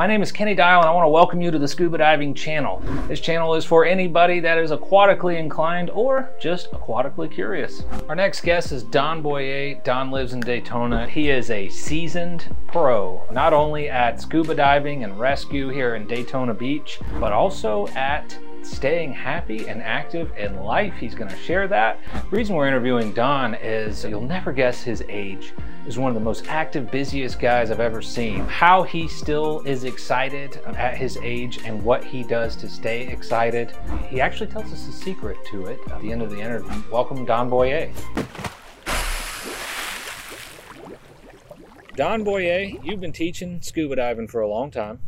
My name is Kenny Dial and I want to welcome you to the Scuba Diving channel. This channel is for anybody that is aquatically inclined or just aquatically curious. Our next guest is Don Bouer. Don lives in Daytona. He is a seasoned pro, not only at scuba diving and rescue here in Daytona Beach, but also at staying happy and active in life. He's going to share that. The reason we're interviewing Don is you'll never guess his age. Is one of the most active, busiest guys I've ever seen. How he still is excited at his age and what he does to stay excited. He actually tells us the secret to it at the end of the interview. Welcome, Don Bouer. Don Bouer, you've been teaching scuba diving for a long time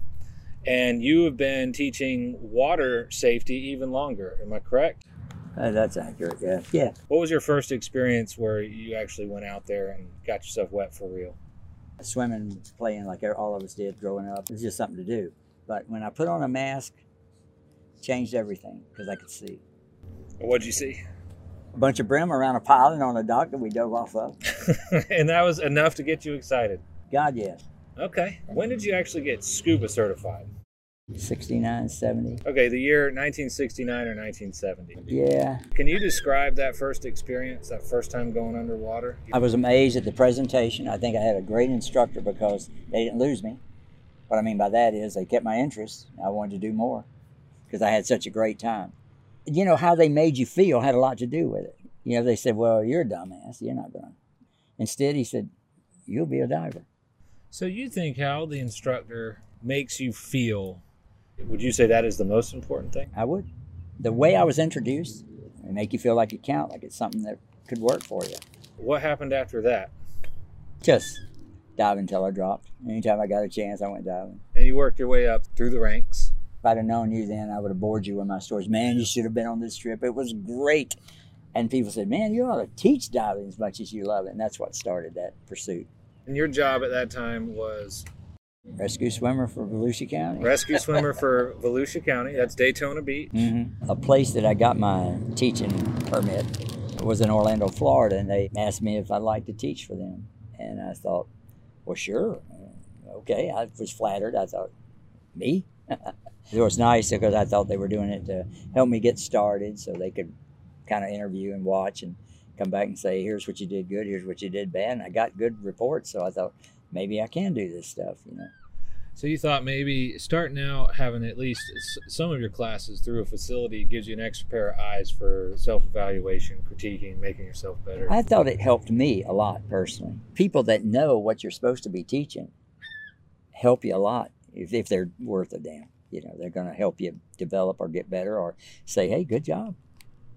and you have been teaching water safety even longer. Am I correct? Uh, that's accurate. Yeah. Yeah. What was your first experience where you actually went out there and got yourself wet for real? Swimming, playing like all of us did growing up. It was just something to do. But when I put on a mask, changed everything because I could see. What'd you see? A bunch of brim around a piling on a dock that we dove off of. and that was enough to get you excited. God, yes. Okay. When did you actually get scuba certified? 69, 70. Okay, the year 1969 or 1970. Yeah. Can you describe that first experience, that first time going underwater? I was amazed at the presentation. I think I had a great instructor because they didn't lose me. What I mean by that is they kept my interest. I wanted to do more because I had such a great time. You know, how they made you feel had a lot to do with it. You know, they said, well, you're a dumbass. You're not going to. Instead, he said, you'll be a diver. So you think how the instructor makes you feel, would you say that is the most important thing? I would. The way I was introduced, it make you feel like you count, like it's something that could work for you. What happened after that? Just dive until I dropped. Anytime I got a chance, I went diving. And you worked your way up through the ranks. If I'd have known you then, I would have bored you with my stories. Man, you should have been on this trip. It was great. And people said, man, you ought to teach diving as much as you love it. And that's what started that pursuit. And your job at that time was rescue swimmer for Volusia County. Rescue swimmer for Volusia County. That's Daytona Beach. Mm-hmm. A place that I got my teaching permit was in Orlando, Florida, and they asked me if I'd like to teach for them. And I thought, well, sure. Okay. I was flattered. I thought, me? it was nice because I thought they were doing it to help me get started so they could kind of interview and watch and come back and say, here's what you did good, here's what you did bad. And I got good reports. So I thought maybe I can do this stuff, you know. So you thought maybe starting out having at least some of your classes through a facility gives you an extra pair of eyes for self-evaluation, critiquing, making yourself better. I thought it helped me a lot personally. People that know what you're supposed to be teaching help you a lot if, if they're worth a damn. You know, they're going to help you develop or get better or say, hey, good job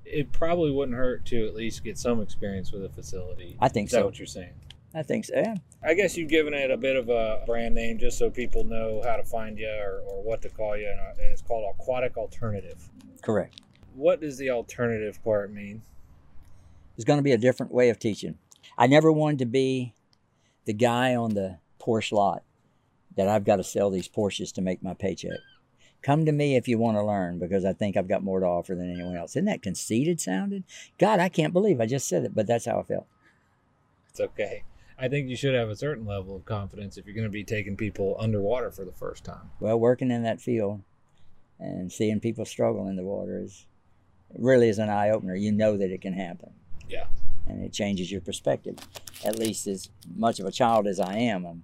it probably wouldn't hurt to at least get some experience with a facility. I think Is so. that what you're saying? I think so. Yeah. I guess you've given it a bit of a brand name just so people know how to find you or, or what to call you, uh, and it's called Aquatic Alternative. Correct. What does the alternative part mean? It's going to be a different way of teaching. I never wanted to be the guy on the Porsche lot that I've got to sell these Porsches to make my paycheck. Come to me if you want to learn because I think I've got more to offer than anyone else. Isn't that conceited sounded? God, I can't believe I just said it, but that's how I felt. It's okay. I think you should have a certain level of confidence if you're going to be taking people underwater for the first time. Well, working in that field and seeing people struggle in the water is really is an eye opener. You know that it can happen. Yeah. And it changes your perspective. At least as much of a child as I am, I'm,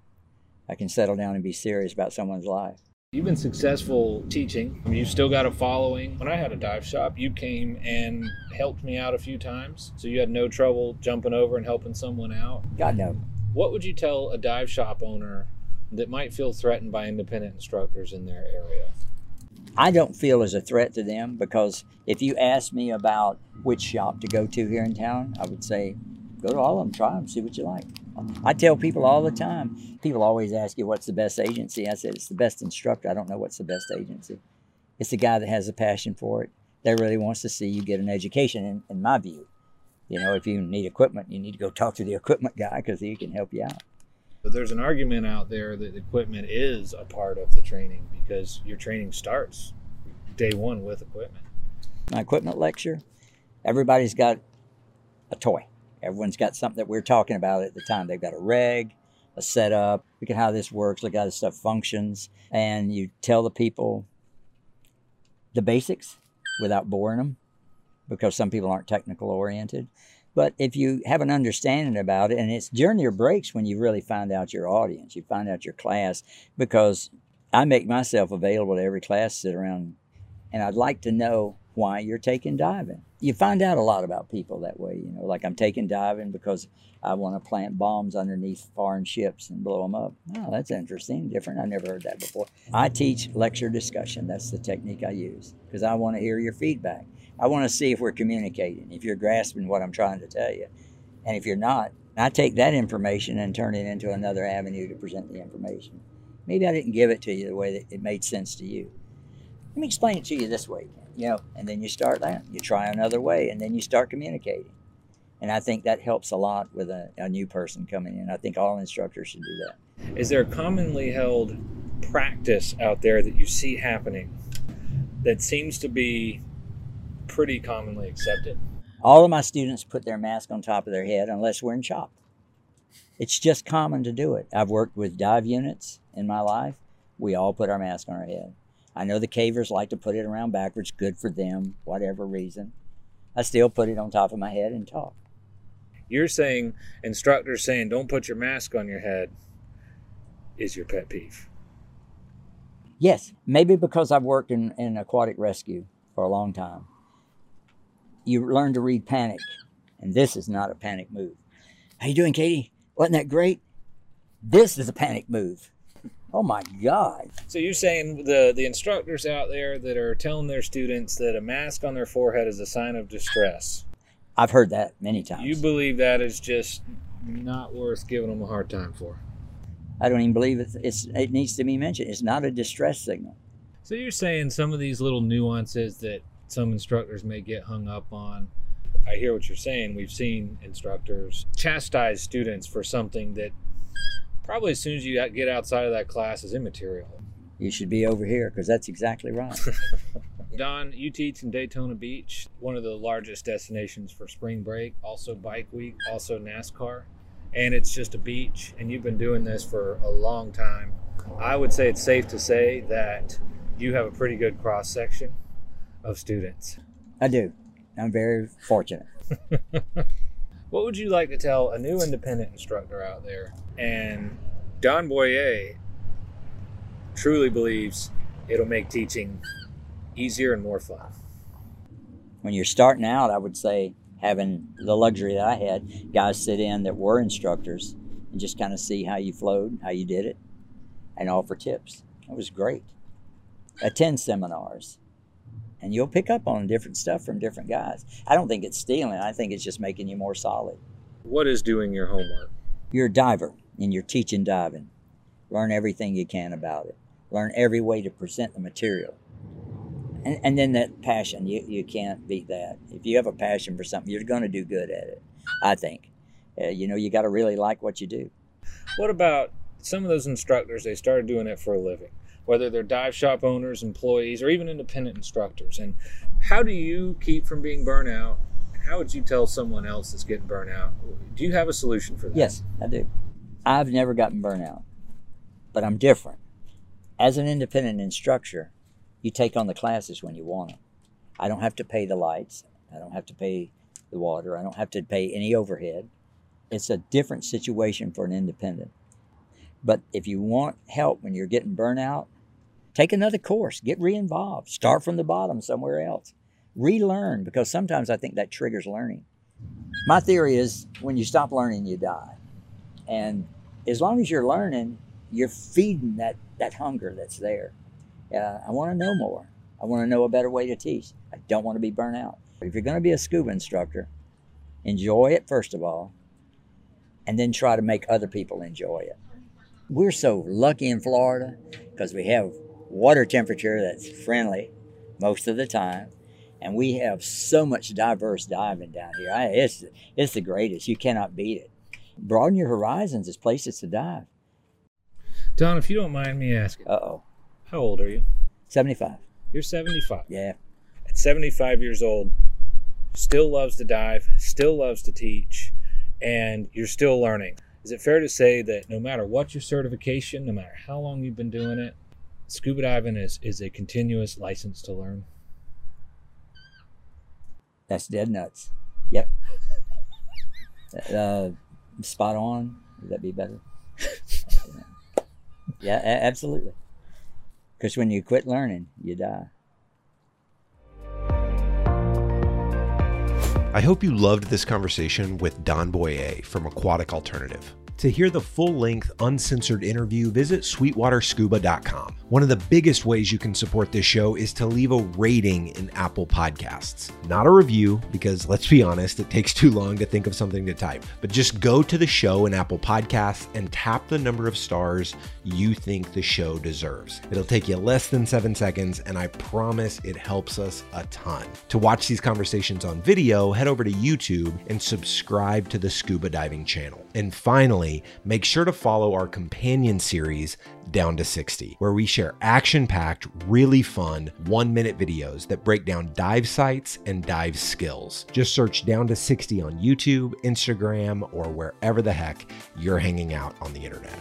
I can settle down and be serious about someone's life. You've been successful teaching. You've still got a following. When I had a dive shop, you came and helped me out a few times. So you had no trouble jumping over and helping someone out. God no. What would you tell a dive shop owner that might feel threatened by independent instructors in their area? I don't feel as a threat to them because if you ask me about which shop to go to here in town, I would say go to all of them, try them, see what you like. I tell people all the time, people always ask you what's the best agency. I said, it's the best instructor. I don't know what's the best agency. It's the guy that has a passion for it, that really wants to see you get an education, in, in my view. You know, if you need equipment, you need to go talk to the equipment guy because he can help you out. But there's an argument out there that equipment is a part of the training because your training starts day one with equipment. My equipment lecture, everybody's got a toy. Everyone's got something that we're talking about at the time. They've got a reg, a setup. Look at how this works. Look how this stuff functions. And you tell the people the basics without boring them because some people aren't technical oriented. But if you have an understanding about it, and it's during your breaks when you really find out your audience, you find out your class, because I make myself available to every class, sit around, and I'd like to know why you're taking diving. You find out a lot about people that way, you know, like I'm taking diving because I want to plant bombs underneath foreign ships and blow them up. Oh, that's interesting, different. I never heard that before. I teach lecture discussion. That's the technique I use because I want to hear your feedback. I want to see if we're communicating, if you're grasping what I'm trying to tell you. And if you're not, I take that information and turn it into another avenue to present the information. Maybe I didn't give it to you the way that it made sense to you. Let me explain it to you this way, you know, and then you start that. You try another way, and then you start communicating. And I think that helps a lot with a, a new person coming in. I think all instructors should do that. Is there a commonly held practice out there that you see happening that seems to be pretty commonly accepted? All of my students put their mask on top of their head unless we're in CHOP. It's just common to do it. I've worked with dive units in my life. We all put our mask on our head. I know the cavers like to put it around backwards, good for them, whatever reason. I still put it on top of my head and talk. You're saying instructors saying don't put your mask on your head is your pet peeve. Yes, maybe because I've worked in, in aquatic rescue for a long time. You learn to read panic, and this is not a panic move. How you doing, Katie? Wasn't that great? This is a panic move. Oh my God. So you're saying the the instructors out there that are telling their students that a mask on their forehead is a sign of distress. I've heard that many times. You believe that is just not worth giving them a hard time for. I don't even believe it's, it's it needs to be mentioned. It's not a distress signal. So you're saying some of these little nuances that some instructors may get hung up on. I hear what you're saying. We've seen instructors chastise students for something that probably as soon as you get outside of that class is immaterial. You should be over here because that's exactly right. Don, you teach in Daytona Beach, one of the largest destinations for spring break, also bike week, also NASCAR. And it's just a beach, and you've been doing this for a long time. I would say it's safe to say that you have a pretty good cross section of students. I do. I'm very fortunate. what would you like to tell a new independent instructor out there? And Don Bouer truly believes it'll make teaching easier and more fun. When you're starting out, I would say having the luxury that I had, guys sit in that were instructors and just kind of see how you flowed, how you did it, and offer tips. It was great. Attend seminars, and you'll pick up on different stuff from different guys. I don't think it's stealing, I think it's just making you more solid. What is doing your homework? You're a diver and you're teaching diving. Learn everything you can about it, learn every way to present the material. And, and then that passion, you, you can't beat that. If you have a passion for something, you're going to do good at it, I think. Uh, you know, you got to really like what you do. What about some of those instructors? They started doing it for a living whether they're dive shop owners, employees, or even independent instructors. And how do you keep from being burnt out? How would you tell someone else that's getting burnt out? Do you have a solution for that? Yes, I do. I've never gotten burnt out, but I'm different. As an independent instructor, you take on the classes when you want them. I don't have to pay the lights. I don't have to pay the water. I don't have to pay any overhead. It's a different situation for an independent. But if you want help when you're getting burnout, take another course, get re-involved, start from the bottom somewhere else, relearn because sometimes I think that triggers learning. My theory is when you stop learning, you die, and as long as you're learning, you're feeding that that hunger that's there. Uh, I want to know more. I want to know a better way to teach. I don't want to be burnt out. If you're going to be a scuba instructor, enjoy it first of all, and then try to make other people enjoy it. We're so lucky in Florida because we have water temperature that's friendly most of the time. And we have so much diverse diving down here. I, it's, it's the greatest. You cannot beat it. Broaden your horizons as places to dive. Don, if you don't mind me asking. Uh oh. How old are you? 75. You're 75. Yeah. At 75 years old, still loves to dive, still loves to teach, and you're still learning. Is it fair to say that no matter what your certification, no matter how long you've been doing it, scuba diving is, is a continuous license to learn? That's dead nuts. Yep. uh, spot on. Would that be better? yeah, a- absolutely. Because when you quit learning, you die. I hope you loved this conversation with Don Bouer from Aquatic Alternative. To hear the full length, uncensored interview, visit sweetwaterscuba.com. One of the biggest ways you can support this show is to leave a rating in Apple Podcasts. Not a review, because let's be honest, it takes too long to think of something to type. But just go to the show in Apple Podcasts and tap the number of stars you think the show deserves. It'll take you less than seven seconds, and I promise it helps us a ton. To watch these conversations on video, head over to YouTube and subscribe to the Scuba Diving channel. And finally, make sure to follow our companion series, Down to 60, where we share action packed, really fun one minute videos that break down dive sites and dive skills. Just search Down to 60 on YouTube, Instagram, or wherever the heck you're hanging out on the internet.